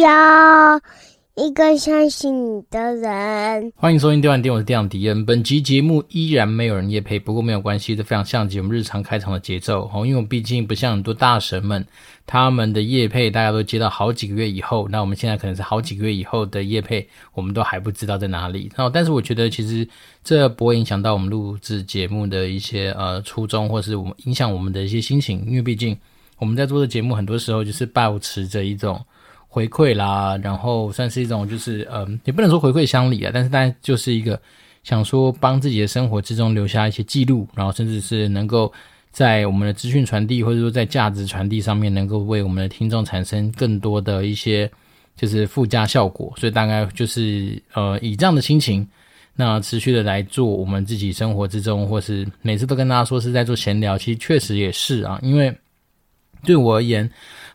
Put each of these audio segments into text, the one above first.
要一个相信你的人。欢迎收听电玩店，我是电玩迪恩。本集节目依然没有人夜配，不过没有关系，这非常像极我们日常开场的节奏。哦，因为我毕竟不像很多大神们，他们的夜配大家都接到好几个月以后，那我们现在可能是好几个月以后的夜配，我们都还不知道在哪里。然哦，但是我觉得其实这不会影响到我们录制节目的一些呃初衷，或是我们影响我们的一些心情，因为毕竟我们在做的节目很多时候就是保持着一种。回馈啦，然后算是一种就是嗯、也不能说回馈乡里啊，但是大家就是一个想说帮自己的生活之中留下一些记录，然后甚至是能够在我们的资讯传递或者说在价值传递上面，能够为我们的听众产生更多的一些就是附加效果，所以大概就是呃以这样的心情，那持续的来做我们自己生活之中，或是每次都跟大家说是在做闲聊，其实确实也是啊，因为对我而言。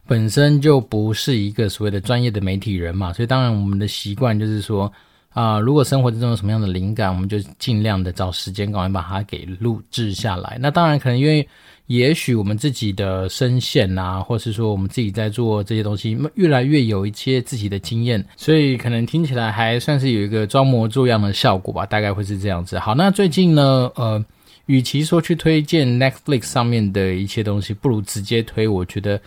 本身就不是一个所谓的专业的媒体人嘛，所以当然我们的习惯就是说，啊、如果生活之中有什么样的灵感，我们就尽量的找时间赶快把它给录制下来。那当然可能因为，也许我们自己的声线啊，或是说我们自己在做这些东西，越来越有一些自己的经验，所以可能听起来还算是有一个装模作样的效果吧，大概会是这样子。好，那最近呢，呃。与其说去推荐 Netflix 上面的一切东西，不如直接推。我觉得，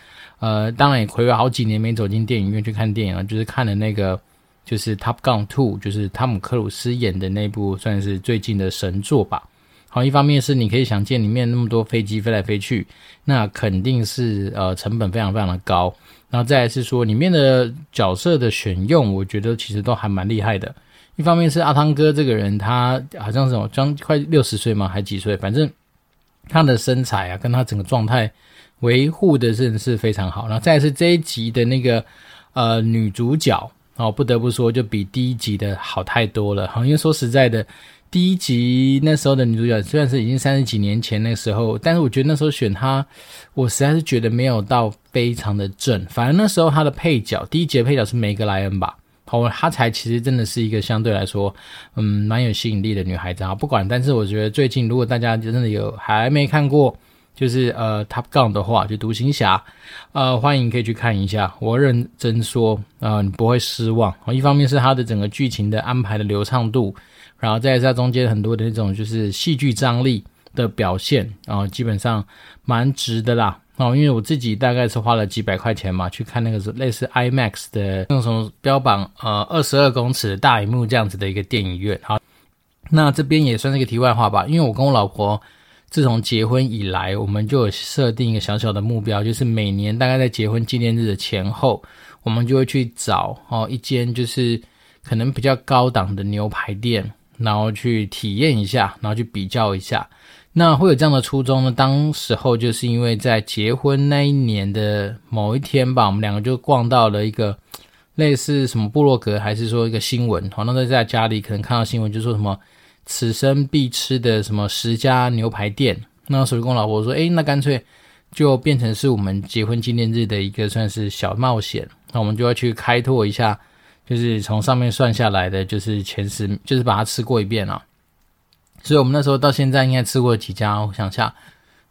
呃，当然也回味好几年没走进电影院去看电影了，就是看了那个，就是 Top Gun 2，就是汤姆克鲁斯演的那部，算是最近的神作吧。好，一方面是你可以想见里面那么多飞机飞来飞去，那肯定是呃成本非常非常的高。然后再是说里面的角色的选用，我觉得其实都还蛮厉害的。一方面是阿汤哥这个人，他好像是将快六十岁吗？还几岁？反正他的身材啊，跟他整个状态维护的真的是非常好。然后再是这一集的那个呃女主角哦，不得不说就比第一集的好太多了。好，因为说实在的，第一集那时候的女主角虽然是已经三十几年前那时候，但是我觉得那时候选她，我实在是觉得没有到非常的正。反正那时候她的配角，第一集的配角是梅格莱恩吧。好，她才其实真的是一个相对来说，嗯，蛮有吸引力的女孩子啊。不管，但是我觉得最近如果大家真的有还没看过，就是呃 Top Gun 的话，就独行侠，呃，欢迎可以去看一下。我认真说，呃，你不会失望。一方面是它的整个剧情的安排的流畅度，然后再在中间很多的那种就是戏剧张力的表现，然后基本上蛮值的啦。哦，因为我自己大概是花了几百块钱嘛，去看那个是类似 IMAX 的那种标榜呃二十二公尺的大荧幕这样子的一个电影院。好，那这边也算是一个题外话吧，因为我跟我老婆自从结婚以来，我们就有设定一个小小的目标，就是每年大概在结婚纪念日的前后，我们就会去找哦一间就是可能比较高档的牛排店，然后去体验一下，然后去比较一下。那会有这样的初衷呢？当时候就是因为在结婚那一年的某一天吧，我们两个就逛到了一个类似什么部落格，还是说一个新闻。好，那在在家里可能看到新闻，就说什么此生必吃的什么十家牛排店。那时候跟我老婆说，诶，那干脆就变成是我们结婚纪念日的一个算是小冒险。那我们就要去开拓一下，就是从上面算下来的，就是前十，就是把它吃过一遍啊。所以我们那时候到现在应该吃过几家，我想下，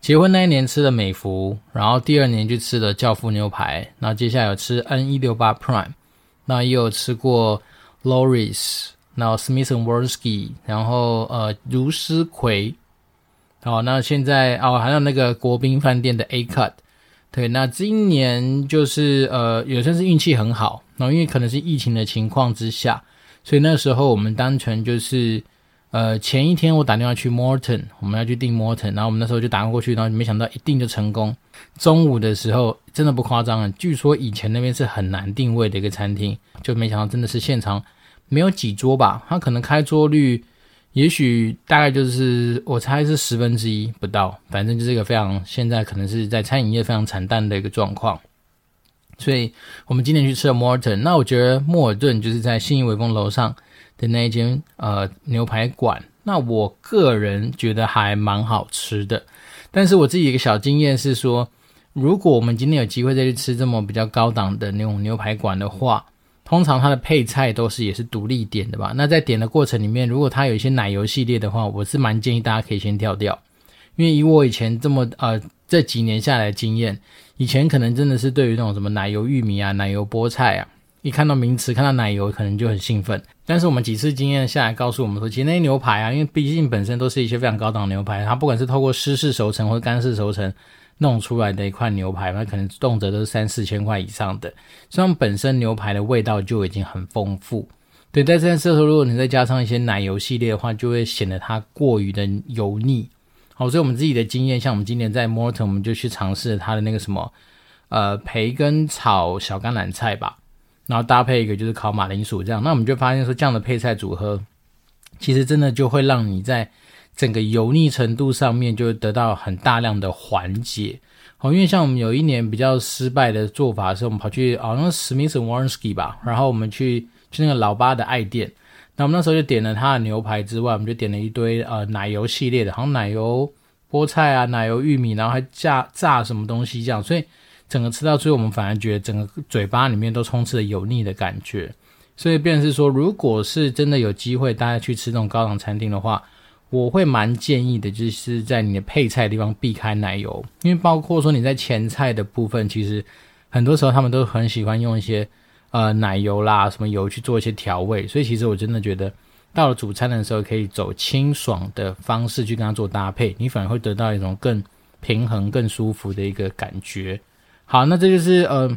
结婚那一年吃的美福，然后第二年就吃了教父牛排，然后接下来有吃 N 一六八 Prime，那也有吃过 Loris，然后 Smith and Worsky，然后呃茹丝葵，好，那现在哦还有那个国宾饭店的 A Cut，对，那今年就是呃也算是运气很好，然后因为可能是疫情的情况之下，所以那时候我们单纯就是。呃，前一天我打电话去 Morton，我们要去订 Morton，然后我们那时候就打过去，然后没想到一订就成功。中午的时候真的不夸张啊，据说以前那边是很难定位的一个餐厅，就没想到真的是现场没有几桌吧，他可能开桌率也许大概就是我猜是十分之一不到，反正就是一个非常现在可能是在餐饮业非常惨淡的一个状况。所以我们今天去吃了 Morton，那我觉得莫尔顿就是在信义微风楼上。的那一间呃牛排馆，那我个人觉得还蛮好吃的。但是我自己一个小经验是说，如果我们今天有机会再去吃这么比较高档的那种牛排馆的话，通常它的配菜都是也是独立点的吧？那在点的过程里面，如果它有一些奶油系列的话，我是蛮建议大家可以先跳掉，因为以我以前这么呃这几年下来的经验，以前可能真的是对于那种什么奶油玉米啊、奶油菠菜啊，一看到名词看到奶油，可能就很兴奋。但是我们几次经验下来，告诉我们说，其实那些牛排啊，因为毕竟本身都是一些非常高档的牛排，它不管是透过湿式熟成或干式熟成弄出来的一块牛排，那可能动辄都是三四千块以上的。所以它们本身牛排的味道就已经很丰富。对，在这时候，如果你再加上一些奶油系列的话，就会显得它过于的油腻。好，所以我们自己的经验，像我们今年在 Morton，我们就去尝试它的那个什么，呃，培根炒小甘蓝菜吧，然后搭配一个就是烤马铃薯这样，那我们就发现说，这样的配菜组合，其实真的就会让你在整个油腻程度上面就得到很大量的缓解。好，因为像我们有一年比较失败的做法是，我们跑去好像是 Smith and Wollensky 吧，然后我们去。去那个老八的爱店，那我们那时候就点了他的牛排之外，我们就点了一堆呃奶油系列的，好像奶油菠菜啊、奶油玉米，然后还炸炸什么东西这样，所以整个吃到最后，我们反而觉得整个嘴巴里面都充斥着油腻的感觉。所以便是说，如果是真的有机会大家去吃这种高档餐厅的话，我会蛮建议的，就是在你的配菜的地方避开奶油，因为包括说你在前菜的部分，其实很多时候他们都很喜欢用一些。呃，奶油啦，什么油去做一些调味，所以其实我真的觉得，到了主餐的时候，可以走清爽的方式去跟它做搭配，你反而会得到一种更平衡、更舒服的一个感觉。好，那这就是呃，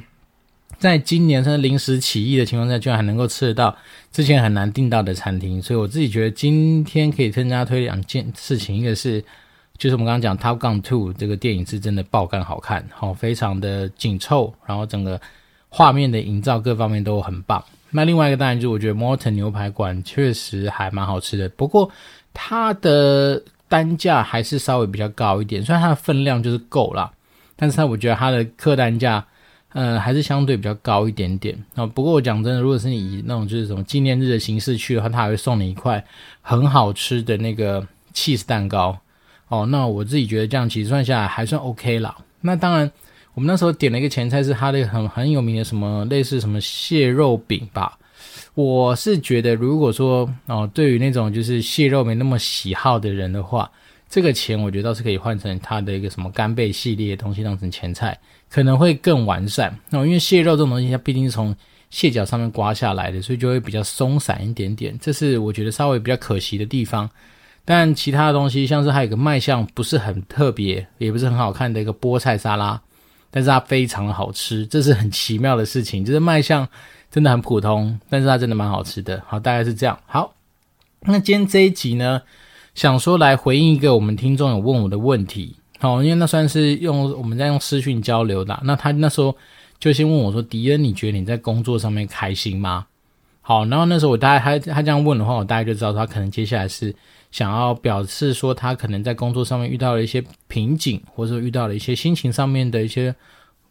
在今年甚至临时起意的情况下，居然还能够吃得到之前很难订到的餐厅，所以我自己觉得今天可以跟大家推两件事情，一个是就是我们刚刚讲《Top Gun Two》这个电影是真的爆肝好看，好，非常的紧凑，然后整个。画面的营造各方面都很棒。那另外一个当然就是我觉得 Morton 牛排馆确实还蛮好吃的，不过它的单价还是稍微比较高一点。虽然它的分量就是够啦，但是它我觉得它的客单价，呃，还是相对比较高一点点。那不过我讲真的，如果是你以那种就是什么纪念日的形式去的话，他还会送你一块很好吃的那个 cheese 蛋糕。哦，那我自己觉得这样其实算下来还算 OK 啦。那当然。我们那时候点了一个前菜，是他的很很有名的什么类似什么蟹肉饼吧。我是觉得，如果说哦，对于那种就是蟹肉没那么喜好的人的话，这个钱我觉得倒是可以换成它的一个什么干贝系列的东西当成前菜，可能会更完善。那因为蟹肉这种东西，它毕竟是从蟹脚上面刮下来的，所以就会比较松散一点点，这是我觉得稍微比较可惜的地方。但其他的东西，像是还有一个卖相不是很特别，也不是很好看的一个菠菜沙拉。但是它非常的好吃，这是很奇妙的事情。就是卖相真的很普通，但是它真的蛮好吃的。好，大概是这样。好，那今天这一集呢，想说来回应一个我们听众有问我的问题。好，因为那算是用我们在用视讯交流的。那他那时候就先问我说：“迪恩，你觉得你在工作上面开心吗？”好，然后那时候我大概他他这样问的话，我大概就知道他可能接下来是。想要表示说，他可能在工作上面遇到了一些瓶颈，或者说遇到了一些心情上面的一些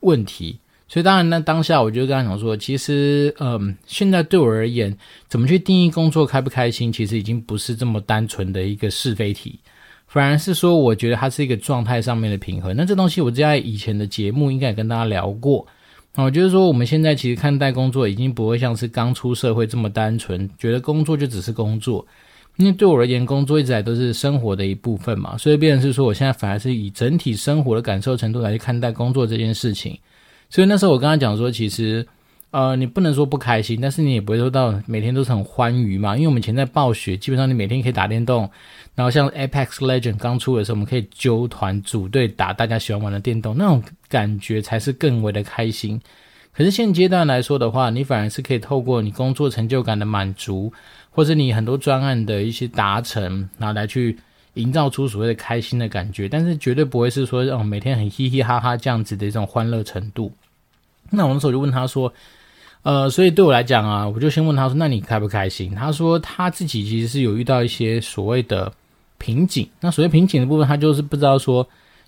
问题。所以当然呢，当下我就跟他讲说，其实，嗯，现在对我而言，怎么去定义工作开不开心，其实已经不是这么单纯的一个是非题，反而是说，我觉得它是一个状态上面的平衡。那这东西我在以前的节目应该也跟大家聊过。那我觉得说，我们现在其实看待工作，已经不会像是刚出社会这么单纯，觉得工作就只是工作。因为对我而言，工作一直来都是生活的一部分嘛，所以变成是说，我现在反而是以整体生活的感受程度来去看待工作这件事情。所以那时候我跟他讲说，其实，呃，你不能说不开心，但是你也不会说到每天都是很欢愉嘛。因为我们以前在暴雪，基本上你每天可以打电动，然后像 Apex Legend 刚出的时候，我们可以揪团组队打大家喜欢玩的电动，那种感觉才是更为的开心。可是现阶段来说的话，你反而是可以透过你工作成就感的满足。或是你很多专案的一些达成，然后来去营造出所谓的开心的感觉，但是绝对不会是说让、哦、每天很嘻嘻哈哈这样子的一种欢乐程度。那我那时候就问他说，呃，所以对我来讲啊，我就先问他说，那你开不开心？他说他自己其实是有遇到一些所谓的瓶颈。那所谓瓶颈的部分，他就是不知道说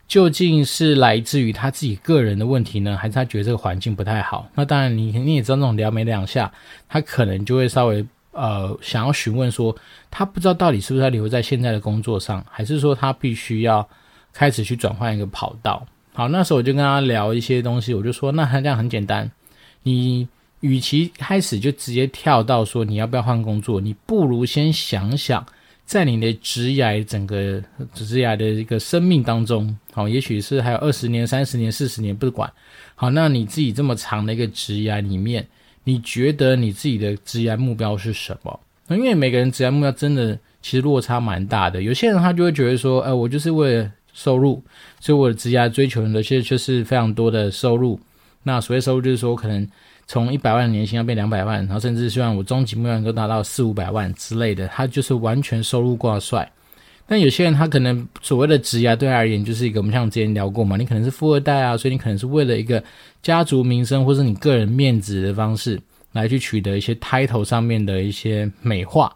究竟是来自于他自己个人的问题呢，还是他觉得这个环境不太好？那当然你，你你也知道，那种聊没两下，他可能就会稍微。呃，想要询问说，他不知道到底是不是要留在现在的工作上，还是说他必须要开始去转换一个跑道。好，那时候我就跟他聊一些东西，我就说，那他这样很简单，你与其开始就直接跳到说你要不要换工作，你不如先想想在你的职涯整个职涯的一个生命当中，好，也许是还有二十年、三十年、四十年，不管。好，那你自己这么长的一个职涯里面，你觉得你自己的职涯目标是什么？因为每个人职业目标真的其实落差蛮大的，有些人他就会觉得说，哎，我就是为了收入，所以我的职业追求的其实就是非常多的收入。那所谓收入就是说，可能从一百万年薪要变两百万，然后甚至希望我终极目标能够达到四五百万之类的，他就是完全收入挂帅。但有些人他可能所谓的职业对他而言就是一个，我们像之前聊过嘛，你可能是富二代啊，所以你可能是为了一个家族名声或是你个人面子的方式。来去取得一些 title 上面的一些美化，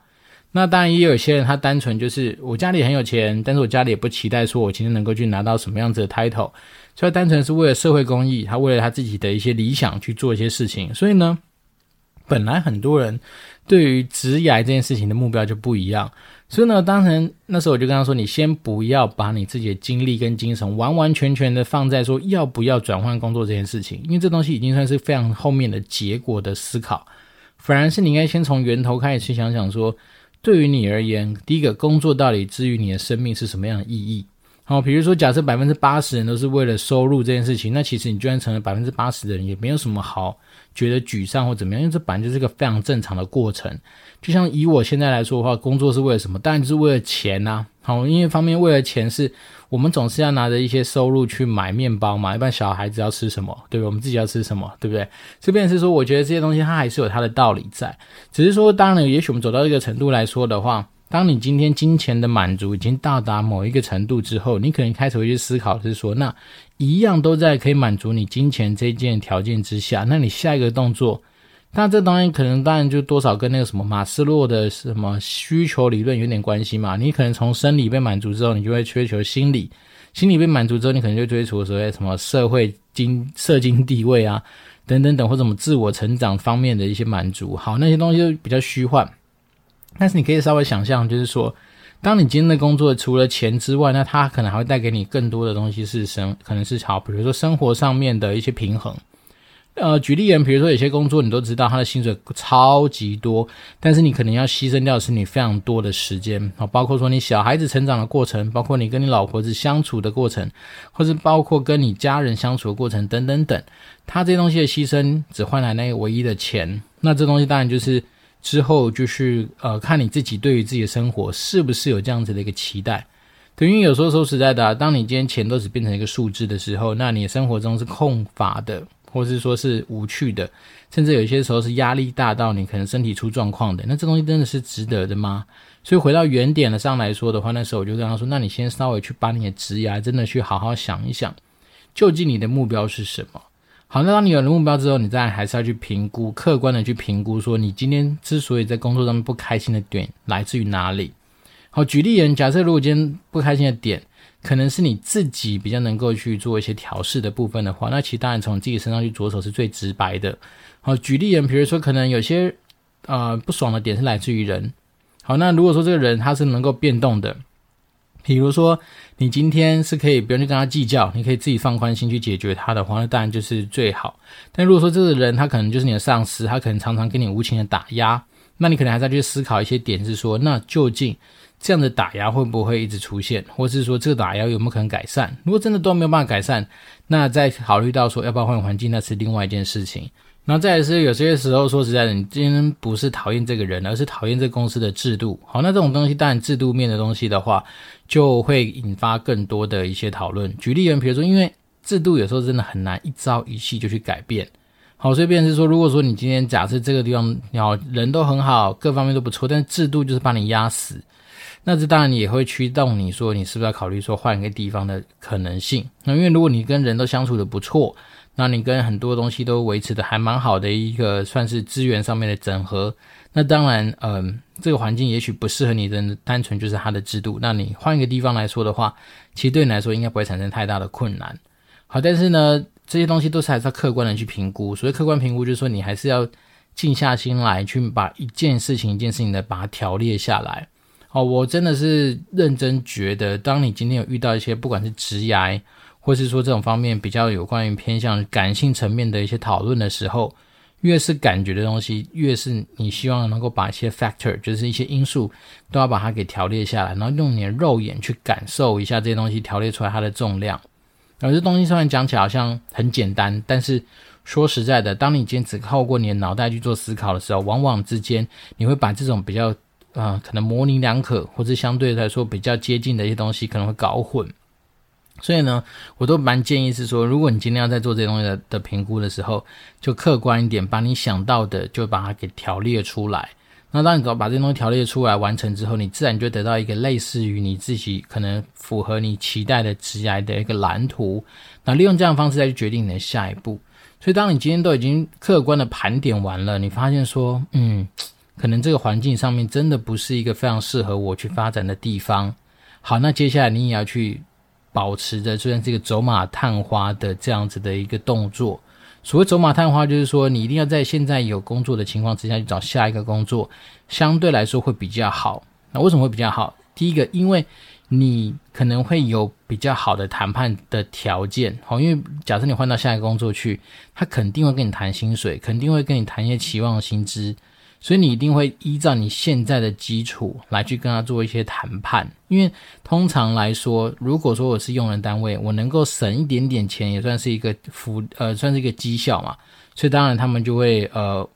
那当然也有些人他单纯就是我家里很有钱，但是我家里也不期待说我今天能够去拿到什么样子的 title，所以单纯是为了社会公益，他为了他自己的一些理想去做一些事情，所以呢，本来很多人对于职涯这件事情的目标就不一样。所以呢，当然那时候我就跟他说：“你先不要把你自己的精力跟精神完完全全的放在说要不要转换工作这件事情，因为这东西已经算是非常后面的结果的思考。反而是你应该先从源头开始去想想说，对于你而言，第一个工作到底至于你的生命是什么样的意义？好，比如说假设百分之八十人都是为了收入这件事情，那其实你居然成了百分之八十的人，也没有什么好觉得沮丧或怎么样，因为这本来就是一个非常正常的过程。”就像以我现在来说的话，工作是为了什么？当然就是为了钱呐、好，因为方面为了钱是，我们总是要拿着一些收入去买面包嘛。一般小孩子要吃什么，对？我们自己要吃什么，对不对？这边是说，我觉得这些东西它还是有它的道理在。只是说，当然，也许我们走到这个程度来说的话，当你今天金钱的满足已经到达某一个程度之后，你可能开始会去思考，是说，那一样都在可以满足你金钱这件条件之下，那你下一个动作？那这当然可能当然就多少跟那个什么马斯洛的什么需求理论有点关系嘛。你可能从生理被满足之后，你就会追求心理；心理被满足之后，你可能就追求所谓什么社会经社经地位啊，等等等或什么自我成长方面的一些满足。好，那些东西就比较虚幻。但是你可以稍微想象，就是说，当你今天的工作除了钱之外，那它可能还会带给你更多的东西，是生可能是好，比如说生活上面的一些平衡。呃，举例人，比如说有些工作你都知道，他的薪水超级多，但是你可能要牺牲掉是你非常多的时间啊，包括说你小孩子成长的过程，包括你跟你老婆子相处的过程，或是包括跟你家人相处的过程等等等，他这些东西的牺牲只换来那个唯一的钱，那这东西当然就是之后就是呃，看你自己对于自己的生活是不是有这样子的一个期待。对，因为有时候说实在的，当你今天钱都只变成一个数字的时候，那你生活中是空乏的。或是说是无趣的，甚至有些时候是压力大到你可能身体出状况的，那这东西真的是值得的吗？所以回到原点的上来说的话，那时候我就跟他说：“那你先稍微去把你的职涯真的去好好想一想，究竟你的目标是什么？好，那当你有了目标之后，你再还是要去评估，客观的去评估，说你今天之所以在工作上面不开心的点来自于哪里？好，举例人，假设如果今天不开心的点。可能是你自己比较能够去做一些调试的部分的话，那其实当然从自己身上去着手是最直白的。好，举例人，比如说可能有些呃不爽的点是来自于人。好，那如果说这个人他是能够变动的，比如说你今天是可以不用去跟他计较，你可以自己放宽心去解决他的话，那当然就是最好。但如果说这个人他可能就是你的上司，他可能常常跟你无情的打压，那你可能还在去思考一些点，是说那究竟。这样的打压会不会一直出现，或是说这个打压有没有可能改善？如果真的都没有办法改善，那再考虑到说要不要换环境，那是另外一件事情。那再来是有些时候说实在的，你今天不是讨厌这个人，而是讨厌这公司的制度。好，那这种东西当然制度面的东西的话，就会引发更多的一些讨论。举例人，比如说因为制度有时候真的很难一朝一夕就去改变。好，所以变成是说，如果说你今天假设这个地方，你好人都很好，各方面都不错，但制度就是把你压死。那这当然也会驱动你说，你是不是要考虑说换一个地方的可能性？那因为如果你跟人都相处的不错，那你跟很多东西都维持的还蛮好的一个算是资源上面的整合，那当然，嗯、这个环境也许不适合你的，单纯就是它的制度。那你换一个地方来说的话，其实对你来说应该不会产生太大的困难。好，但是呢，这些东西都是还是要客观的去评估。所谓客观评估，就是说你还是要静下心来去把一件事情一件事情的把它条列下来。哦，我真的是认真觉得，当你今天有遇到一些不管是职涯，或是说这种方面比较有关于偏向感性层面的一些讨论的时候，越是感觉的东西，越是你希望能够把一些 factor，就是一些因素，都要把它给条列下来，然后用你的肉眼去感受一下这些东西条列出来它的重量。而这东西虽然讲起来好像很简单，但是说实在的，当你坚持靠过你的脑袋去做思考的时候，往往之间你会把这种比较啊、可能模棱两可，或者相对来说比较接近的一些东西，可能会搞混。所以呢，我都蛮建议是说，如果你今天要在做这些东西的的评估的时候，就客观一点，把你想到的就把它给条列出来。那当你把这些东西条列出来完成之后，你自然就得到一个类似于你自己可能符合你期待的职涯的一个蓝图。那利用这样的方式再去决定你的下一步。所以，当你今天都已经客观的盘点完了，你发现说，嗯，可能这个环境上面真的不是一个非常适合我去发展的地方。好，那接下来你也要去。保持着虽然这个走马探花的这样子的一个动作，所谓走马探花，就是说你一定要在现在有工作的情况之下去找下一个工作，相对来说会比较好。那为什么会比较好？第一个，因为你可能会有比较好的谈判的条件，好，因为假设你换到下一个工作去，他肯定会跟你谈薪水，肯定会跟你谈一些期望薪资。所以你一定会依照你现在的基础来去跟他做一些谈判，因为通常来说，如果说我是用人单位，我能够省一点点钱，也算是一个福，呃，算是一个绩效嘛。所以当然他们就会呃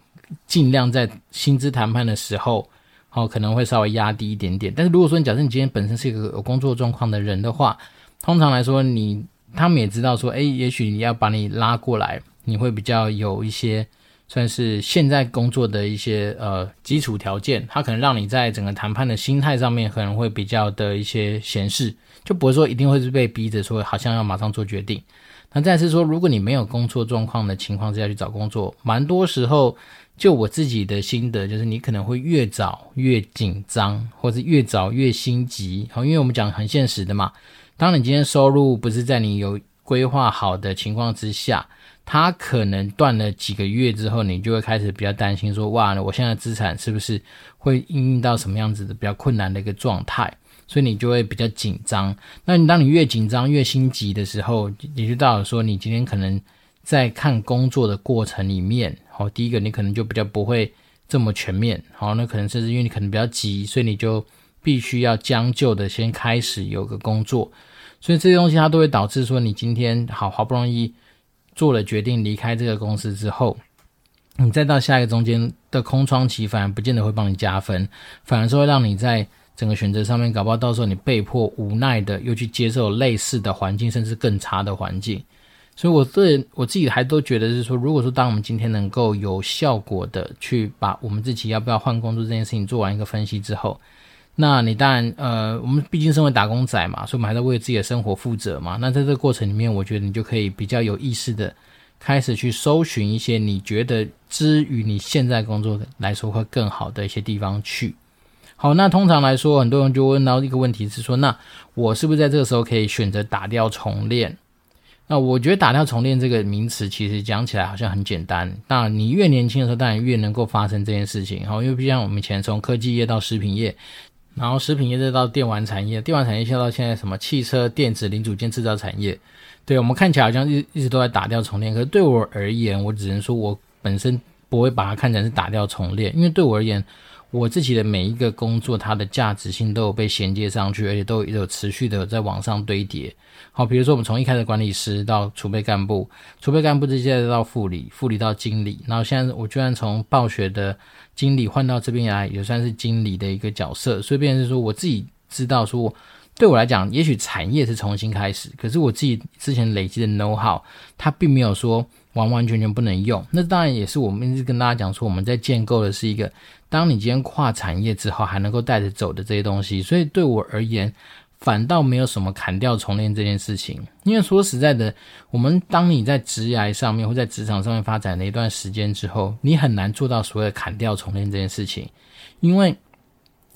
尽量在薪资谈判的时候，哦，可能会稍微压低一点点。但是如果说你假设你今天本身是一个有工作状况的人的话，通常来说你他们也知道说，诶，也许你要把你拉过来，你会比较有一些。算是现在工作的一些呃基础条件，它可能让你在整个谈判的心态上面可能会比较的一些显示，就不会说一定会是被逼着说好像要马上做决定。那再是说，如果你没有工作状况的情况之下去找工作，蛮多时候就我自己的心得就是，你可能会越找越紧张，或是越找越心急。好，因为我们讲很现实的嘛，当你今天收入不是在你有规划好的情况之下。他可能断了几个月之后，你就会开始比较担心，说：“哇，我现在资产是不是会应用到什么样子的比较困难的一个状态？”所以你就会比较紧张。那你当你越紧张越心急的时候，你就到了说，你今天可能在看工作的过程里面，好，第一个你可能就比较不会这么全面，好，那可能甚至因为你可能比较急，所以你就必须要将就的先开始有个工作，所以这些东西它都会导致说，你今天好好不容易。做了决定离开这个公司之后，你再到下一个中间的空窗期，反而不见得会帮你加分，反而是会让你在整个选择上面，搞不好到时候你被迫无奈的又去接受类似的环境，甚至更差的环境。所以，我对我自己还都觉得是说，如果说当我们今天能够有效果的去把我们自己要不要换工作这件事情做完一个分析之后。那你当然，呃，我们毕竟身为打工仔嘛，所以我们还在为自己的生活负责嘛。那在这个过程里面，我觉得你就可以比较有意识的开始去搜寻一些你觉得之于你现在工作来说会更好的一些地方去。好，那通常来说，很多人就问到一个问题是说，那我是不是在这个时候可以选择打掉重练？那我觉得打掉重练这个名词其实讲起来好像很简单。那你越年轻的时候，当然越能够发生这件事情。好，因为毕竟我们以前从科技业到食品业。然后食品业再到电玩产业，电玩产业现到现在什么汽车电子零组件制造产业，对，我们看起来好像一一直都在打掉重练，可是对我而言，我只能说我本身不会把它看成是打掉重练，因为对我而言，我自己的每一个工作，它的价值性都有被衔接上去，而且都有有持续的在往上堆叠。好，比如说我们从一开始管理师到储备干部，储备干部直接到副理，副理到经理，然后现在我居然从暴雪的经理换到这边来，也算是经理的一个角色。所以变成是说，我自己知道说，对我来讲，也许产业是重新开始，可是我自己之前累积的 know how，它并没有说。完完全全不能用，那当然也是我们一直跟大家讲说，我们在建构的是一个，当你今天跨产业之后，还能够带着走的这些东西。所以对我而言，反倒没有什么砍掉重练这件事情。因为说实在的，我们当你在职涯上面或在职场上面发展了一段时间之后，你很难做到所谓的砍掉重练这件事情，因为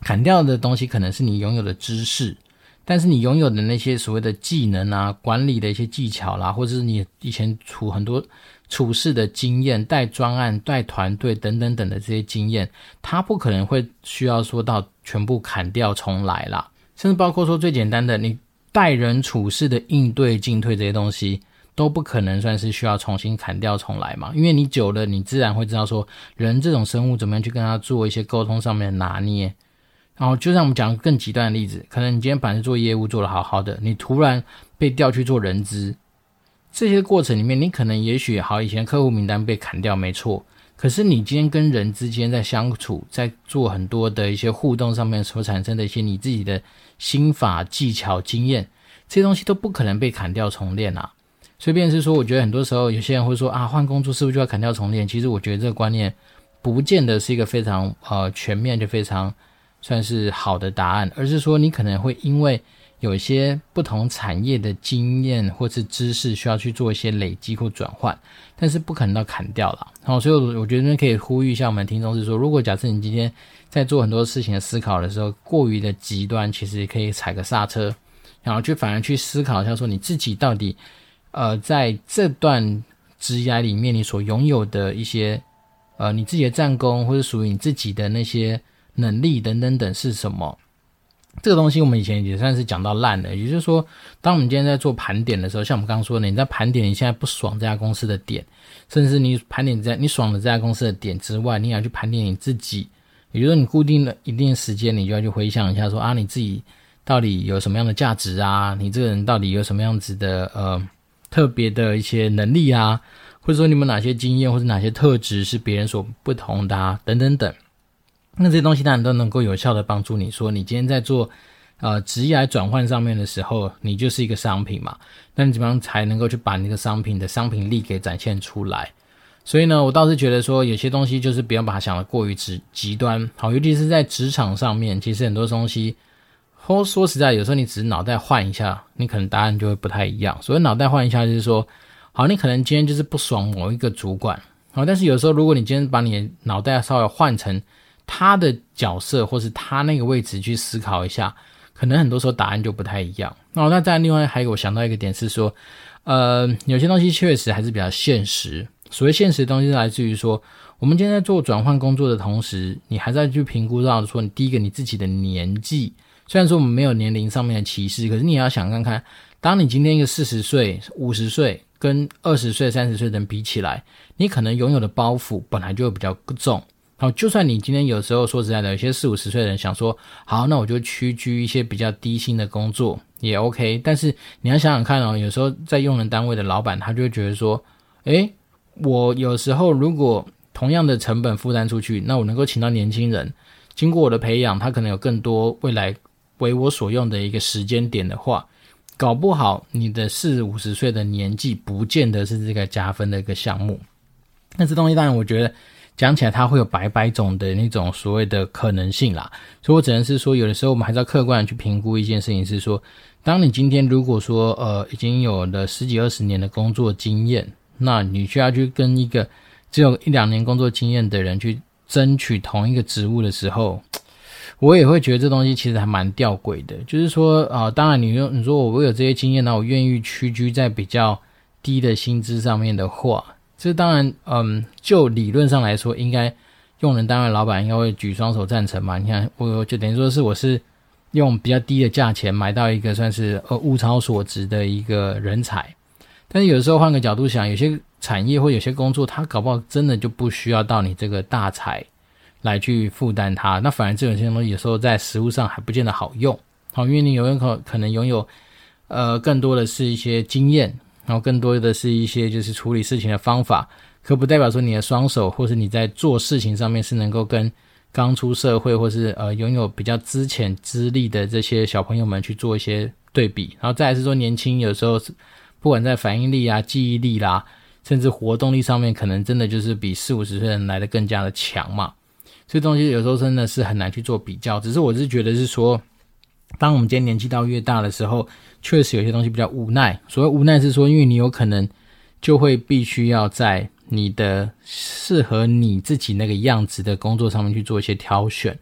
砍掉的东西可能是你拥有的知识。但是你拥有的那些所谓的技能啊，管理的一些技巧啦，或者是你以前处很多处事的经验、带专案、带团队等等等的这些经验，它不可能会需要说到全部砍掉重来啦。甚至包括说最简单的，你待人处事的应对进退这些东西，都不可能算是需要重新砍掉重来嘛，因为你久了，你自然会知道说人这种生物怎么样去跟他做一些沟通上面的拿捏。然后就像我们讲更极端的例子，可能你今天本来是做业务做的好好的，你突然被调去做人资，这些过程里面，你可能也许好以前客户名单被砍掉没错，可是你今天跟人之间在相处，在做很多的一些互动上面所产生的一些你自己的心法、技巧、经验，这些东西都不可能被砍掉重练啊。所以，便是说，我觉得很多时候有些人会说啊，换工作是不是就要砍掉重练？其实我觉得这个观念不见得是一个非常呃全面就非常算是好的答案，而是说你可能会因为有一些不同产业的经验或是知识需要去做一些累积或转换，但是不可能到砍掉了。然后，所以我觉得可以呼吁一下我们听众是说，如果假设你今天在做很多事情的思考的时候过于的极端，其实也可以踩个刹车，然后去反而去思考一下说你自己到底。呃，在这段职涯里面，你所拥有的一些，呃，你自己的战功或者属于你自己的那些能力等等等是什么？这个东西我们以前也算是讲到烂了。也就是说，当我们今天在做盘点的时候，像我们刚刚说的，你在盘点你现在不爽这家公司的点，甚至你盘点在你爽的这家公司的点之外，你也要去盘点你自己。也就是说，你固定了一定时间，你就要去回想一下说，说啊，你自己到底有什么样的价值啊？你这个人到底有什么样子的呃？特别的一些能力啊，或者说你们哪些经验或者哪些特质是别人所不同的啊，等等等。那这些东西当然都能够有效的帮助你说，你今天在做呃职业来转换上面的时候，你就是一个商品嘛。那你怎么样才能够去把那个商品的商品力给展现出来？所以呢，我倒是觉得说，有些东西就是不要把它想得过于极极端。好，尤其是在职场上面，其实很多东西。说说实在，有时候你只是脑袋换一下，你可能答案就会不太一样。所以脑袋换一下，就是说，好，你可能今天就是不爽某一个主管，好，但是有时候如果你今天把你的脑袋稍微换成他的角色，或是他那个位置去思考一下，可能很多时候答案就不太一样。哦，那再另外还有我想到一个点是说，呃，有些东西确实还是比较现实。所谓现实的东西来自于说，我们今天在做转换工作的同时，你还在去评估到说，你第一个你自己的年纪。虽然说我们没有年龄上面的歧视，可是你也要想看看，当你今天一个四十岁、五十岁跟二十岁、三十岁的人比起来，你可能拥有的包袱本来就会比较重。好，就算你今天有时候说实在的，有些四五十岁的人想说，好，那我就屈居一些比较低薪的工作也 OK。但是你要想想看哦，有时候在用人单位的老板，他就会觉得说，诶，我有时候如果同样的成本负担出去，那我能够请到年轻人，经过我的培养，他可能有更多未来。为我所用的一个时间点的话，搞不好你的四五十岁的年纪，不见得是这个加分的一个项目。那这东西当然，我觉得讲起来它会有百百种的那种所谓的可能性啦。所以我只能是说，有的时候我们还是要客观的去评估一件事情，是说，当你今天如果说呃已经有了十几二十年的工作经验，那你需要去跟一个只有一两年工作经验的人去争取同一个职务的时候。我也会觉得这东西其实还蛮吊诡的，就是说啊、当然你用你说我我有这些经验，那我愿意屈居在比较低的薪资上面的话，这当然，嗯，就理论上来说，应该用人单位老板应该会举双手赞成嘛。你看，我就等于说是我是用比较低的价钱买到一个算是呃物超所值的一个人才，但是有时候换个角度想，有些产业或有些工作，它搞不好真的就不需要到你这个大才。来去负担它，那反而这种些东西有时候在实务上还不见得好用，好，因为你有可可能拥有，呃，更多的是一些经验，然后更多的是一些就是处理事情的方法，可不代表说你的双手或是你在做事情上面是能够跟刚出社会或是呃拥有比较资浅资历的这些小朋友们去做一些对比，然后再来是说年轻有时候不管在反应力啊、记忆力啦，甚至活动力上面，可能真的就是比四五十岁人来的更加的强嘛。这东西有时候真的是很难去做比较，只是我是觉得是说，当我们今天年纪到越大的时候，确实有些东西比较无奈。所谓无奈是说，因为你有可能就会必须要在你的适合你自己那个样子的工作上面去做一些挑选，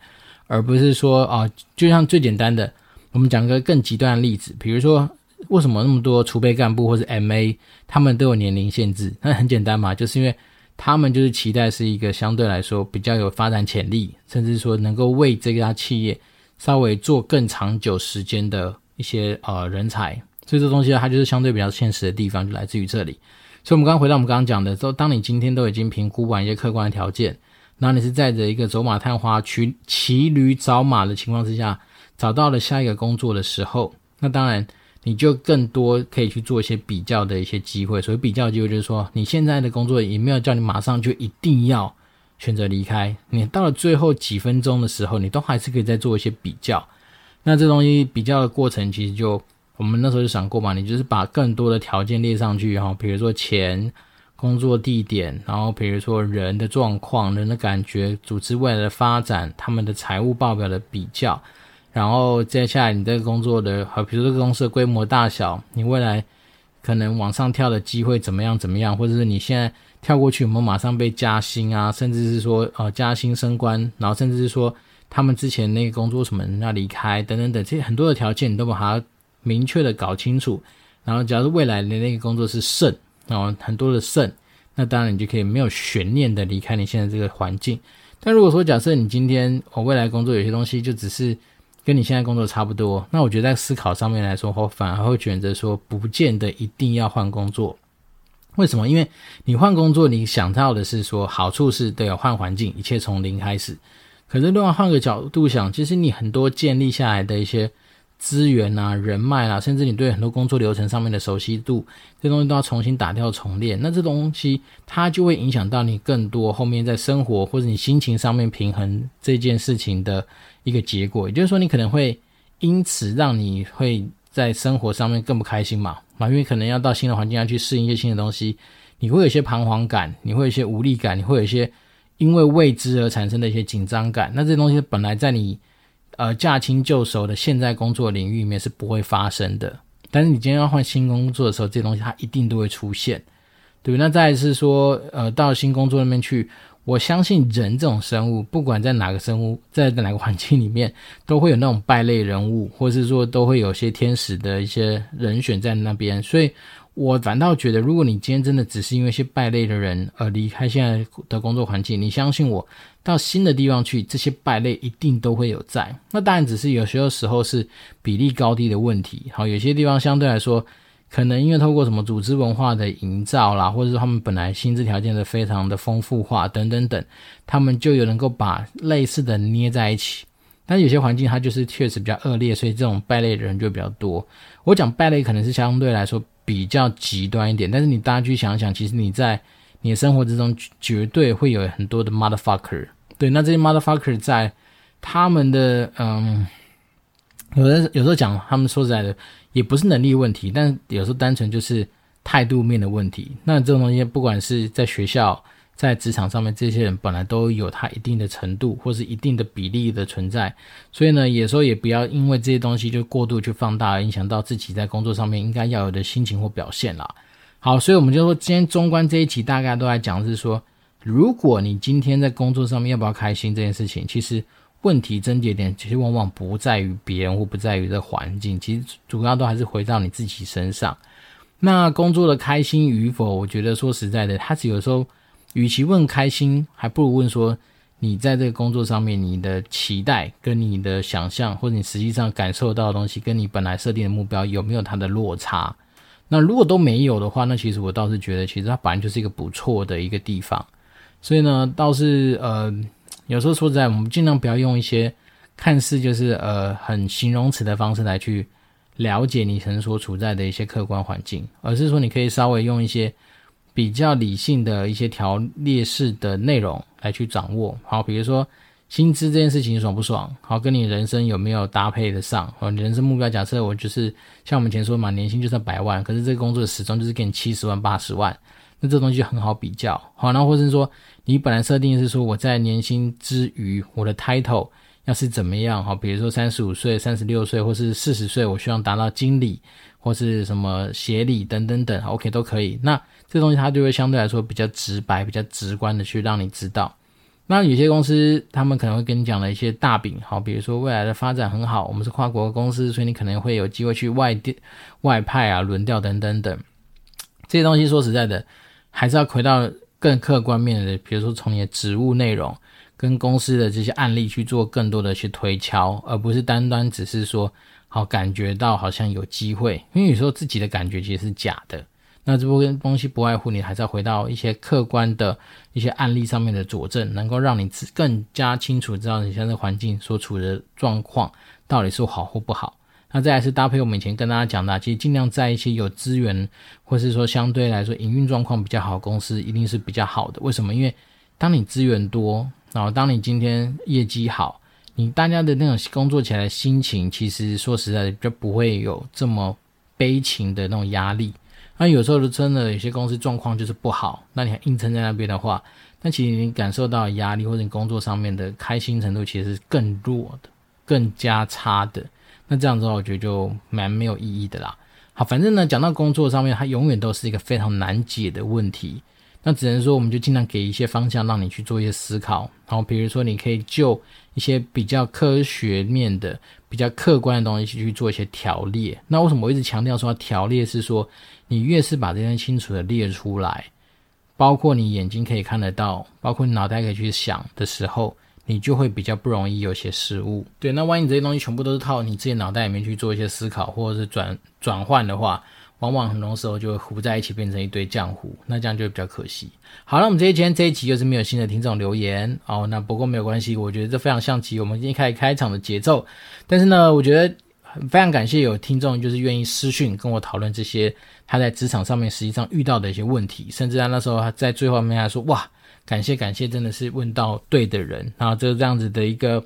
而不是说啊，就像最简单的，我们讲个更极端的例子，比如说为什么那么多储备干部或是 MA 他们都有年龄限制？那很简单嘛，就是因为。他们就是期待是一个相对来说比较有发展潜力，甚至说能够为这家企业稍微做更长久时间的一些呃人才，所以这东西它就是相对比较现实的地方，就来自于这里。所以，我们刚刚回到我们刚刚讲的，说当你今天都已经评估完一些客观的条件，然后你是在着一个走马探花、骑骑驴找马的情况之下，找到了下一个工作的时候，那当然你就更多可以去做一些比较的一些机会。所以，比较机会就是说，你现在的工作也没有叫你马上就一定要选择离开，你到了最后几分钟的时候，你都还是可以再做一些比较。那这东西比较的过程，其实就我们那时候就想过嘛，你就是把更多的条件列上去哈，比如说钱、工作地点，然后比如说人的状况、人的感觉、组织未来的发展、他们的财务报表的比较，然后接下来你这个工作的，和比如说这个公司的规模大小，你未来可能往上跳的机会怎么样怎么样，或者是你现在跳过去我们马上被加薪啊，甚至是说呃加薪升官，然后甚至是说。他们之前那个工作什么要离开等等等，这些很多的条件你都把它明确的搞清楚。然后，假如未来的那个工作是胜，然后很多的胜，那当然你就可以没有悬念的离开你现在这个环境。但如果说假设你今天我未来工作有些东西就只是跟你现在工作差不多，那我觉得在思考上面来说，我反而会选择说，不见得一定要换工作。为什么？因为你换工作，你想到的是说好处是对，换环境，一切从零开始。可是，另外换个角度想，其实你很多建立下来的一些资源啊、人脉啊，甚至你对很多工作流程上面的熟悉度，这东西都要重新打掉重练。那这东西它就会影响到你更多后面在生活或者你心情上面平衡这件事情的一个结果。也就是说，你可能会因此让你会在生活上面更不开心嘛？啊，因为可能要到新的环境要去适应一些新的东西，你会有些彷徨感，你会有些无力感，你会有一些。因为未知而产生的一些紧张感，那这东西本来在你呃驾轻就熟的现在工作领域里面是不会发生的。但是你今天要换新工作的时候，这东西它一定都会出现，对不对？那再是说，呃，到新工作那边去，我相信人这种生物，不管在哪个生物，在哪个环境里面，都会有那种败类人物，或是说都会有些天使的一些人选在那边，所以。我反倒觉得，如果你今天真的只是因为一些败类的人而离开现在的工作环境，你相信我，到新的地方去，这些败类一定都会有在。那当然只是有些时候是比例高低的问题。好，有些地方相对来说，可能因为透过什么组织文化的营造啦，或者说他们本来薪资条件的非常的丰富化等等等，他们就有能够把类似的捏在一起。但有些环境它就是确实比较恶劣，所以这种败类的人就比较多。我讲败类可能是相对来说。比较极端一点，但是你大家去想想，其实你在你的生活之中绝对会有很多的 motherfucker。对，那这些 motherfucker 在他们的嗯，有的有时候讲，他们说实在的，也不是能力问题，但有时候单纯就是态度面的问题。那这种东西，不管是在学校。在职场上面，这些人本来都有他一定的程度，或是一定的比例的存在，所以呢，有时候也不要因为这些东西就过度去放大，影响到自己在工作上面应该要有的心情或表现啦。好，所以我们就说，今天中观这一期大概都来讲是说，如果你今天在工作上面要不要开心这件事情，其实问题症结点其实往往不在于别人或不在于这环境，其实主要都还是回到你自己身上。那工作的开心与否，我觉得说实在的，它只有时候。与其问开心，还不如问说你在这个工作上面，你的期待跟你的想象，或者你实际上感受到的东西，跟你本来设定的目标有没有它的落差？那如果都没有的话，那其实我倒是觉得，其实它本来就是一个不错的一个地方。所以呢，倒是呃，有时候说实在，我们尽量不要用一些看似就是呃很形容词的方式来去了解你曾所处在的一些客观环境，而是说你可以稍微用一些。比较理性的一些条列式的内容来去掌握，好，比如说薪资这件事情爽不爽？好，跟你人生有没有搭配得上？好，你人生目标假设我就是像我们前说嘛，年薪就算百万，可是这个工作始终就是给你七十万、八十万，那这东西就很好比较。好，然后或者是说你本来设定是说我在年薪之余，我的 title 要是怎么样？好，比如说三十五岁、三十六岁或是四十岁，我希望达到经理或是什么协理等等等，OK 都可以。那这东西它就会相对来说比较直白、比较直观的去让你知道。那有些公司他们可能会跟你讲了一些大饼，好，比如说未来的发展很好，我们是跨国公司，所以你可能会有机会去外地、外派啊、轮调等等等。这些东西说实在的，还是要回到更客观面的，比如说从你的职务内容跟公司的这些案例去做更多的去推敲，而不是单单只是说好感觉到好像有机会，因为有时候自己的感觉其实是假的。那这部分东西不外乎你还是要回到一些客观的一些案例上面的佐证，能够让你更加清楚知道你现在环境所处的状况到底是好或不好。那再来是搭配我们以前跟大家讲的，其实尽量在一些有资源或是说相对来说营运状况比较好的公司，一定是比较好的。为什么？因为当你资源多，然后当你今天业绩好，你大家的那种工作起来的心情，其实说实在的就不会有这么悲情的那种压力。那有时候真的有些公司状况就是不好，那你还硬撑在那边的话，那其实你感受到压力或者你工作上面的开心程度其实是更弱的，更加差的。那这样子的话，我觉得就蛮没有意义的啦。好，反正呢，讲到工作上面，它永远都是一个非常难解的问题。那只能说，我们就尽量给一些方向，让你去做一些思考。然后，比如说，你可以就一些比较科学面的、比较客观的东西去做一些条列。那为什么我一直强调说条列？是说你越是把这些清楚的列出来，包括你眼睛可以看得到，包括你脑袋可以去想的时候，你就会比较不容易有些失误。对，那万一你这些东西全部都是靠你自己脑袋里面去做一些思考，或者是转转换的话，往往很多时候就会糊在一起，变成一堆浆糊，那这样就比较可惜。好了，我们这一天这一集又是没有新的听众留言哦，那不过没有关系，我觉得这非常像极我们今天开开场的节奏。但是呢，我觉得非常感谢有听众就是愿意私讯跟我讨论这些他在职场上面实际上遇到的一些问题，甚至他那时候他在最后面还说哇，感谢感谢，真的是问到对的人，然后这这样子的一个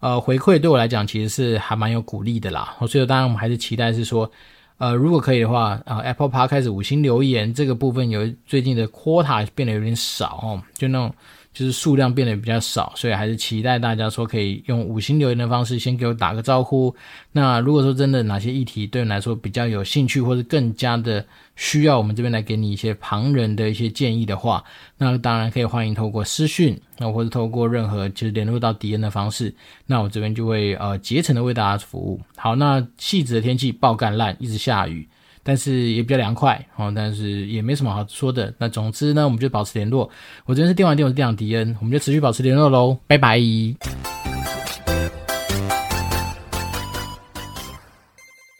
呃回馈对我来讲其实是还蛮有鼓励的啦。所以当然我们还是期待是说。呃，如果可以的话，啊、，Apple Park 开始五星留言这个部分有最近的 quota 变得有点少哦，就那种。就是数量变得比较少，所以还是期待大家说可以用五星留言的方式先给我打个招呼。那如果说真的哪些议题对你来说比较有兴趣，或者更加的需要我们这边来给你一些旁人的一些建议的话，那当然可以欢迎透过私讯，那或者透过任何就是联络到迪恩的方式，那我这边就会呃竭诚的为大家服务。好，那细致的天气爆干烂，一直下雨。但是也比较凉快哦，但是也没什么好说的。那总之呢，我们就保持联络。我这边是电玩店，我是店长迪恩，我们就持续保持联络喽，拜拜。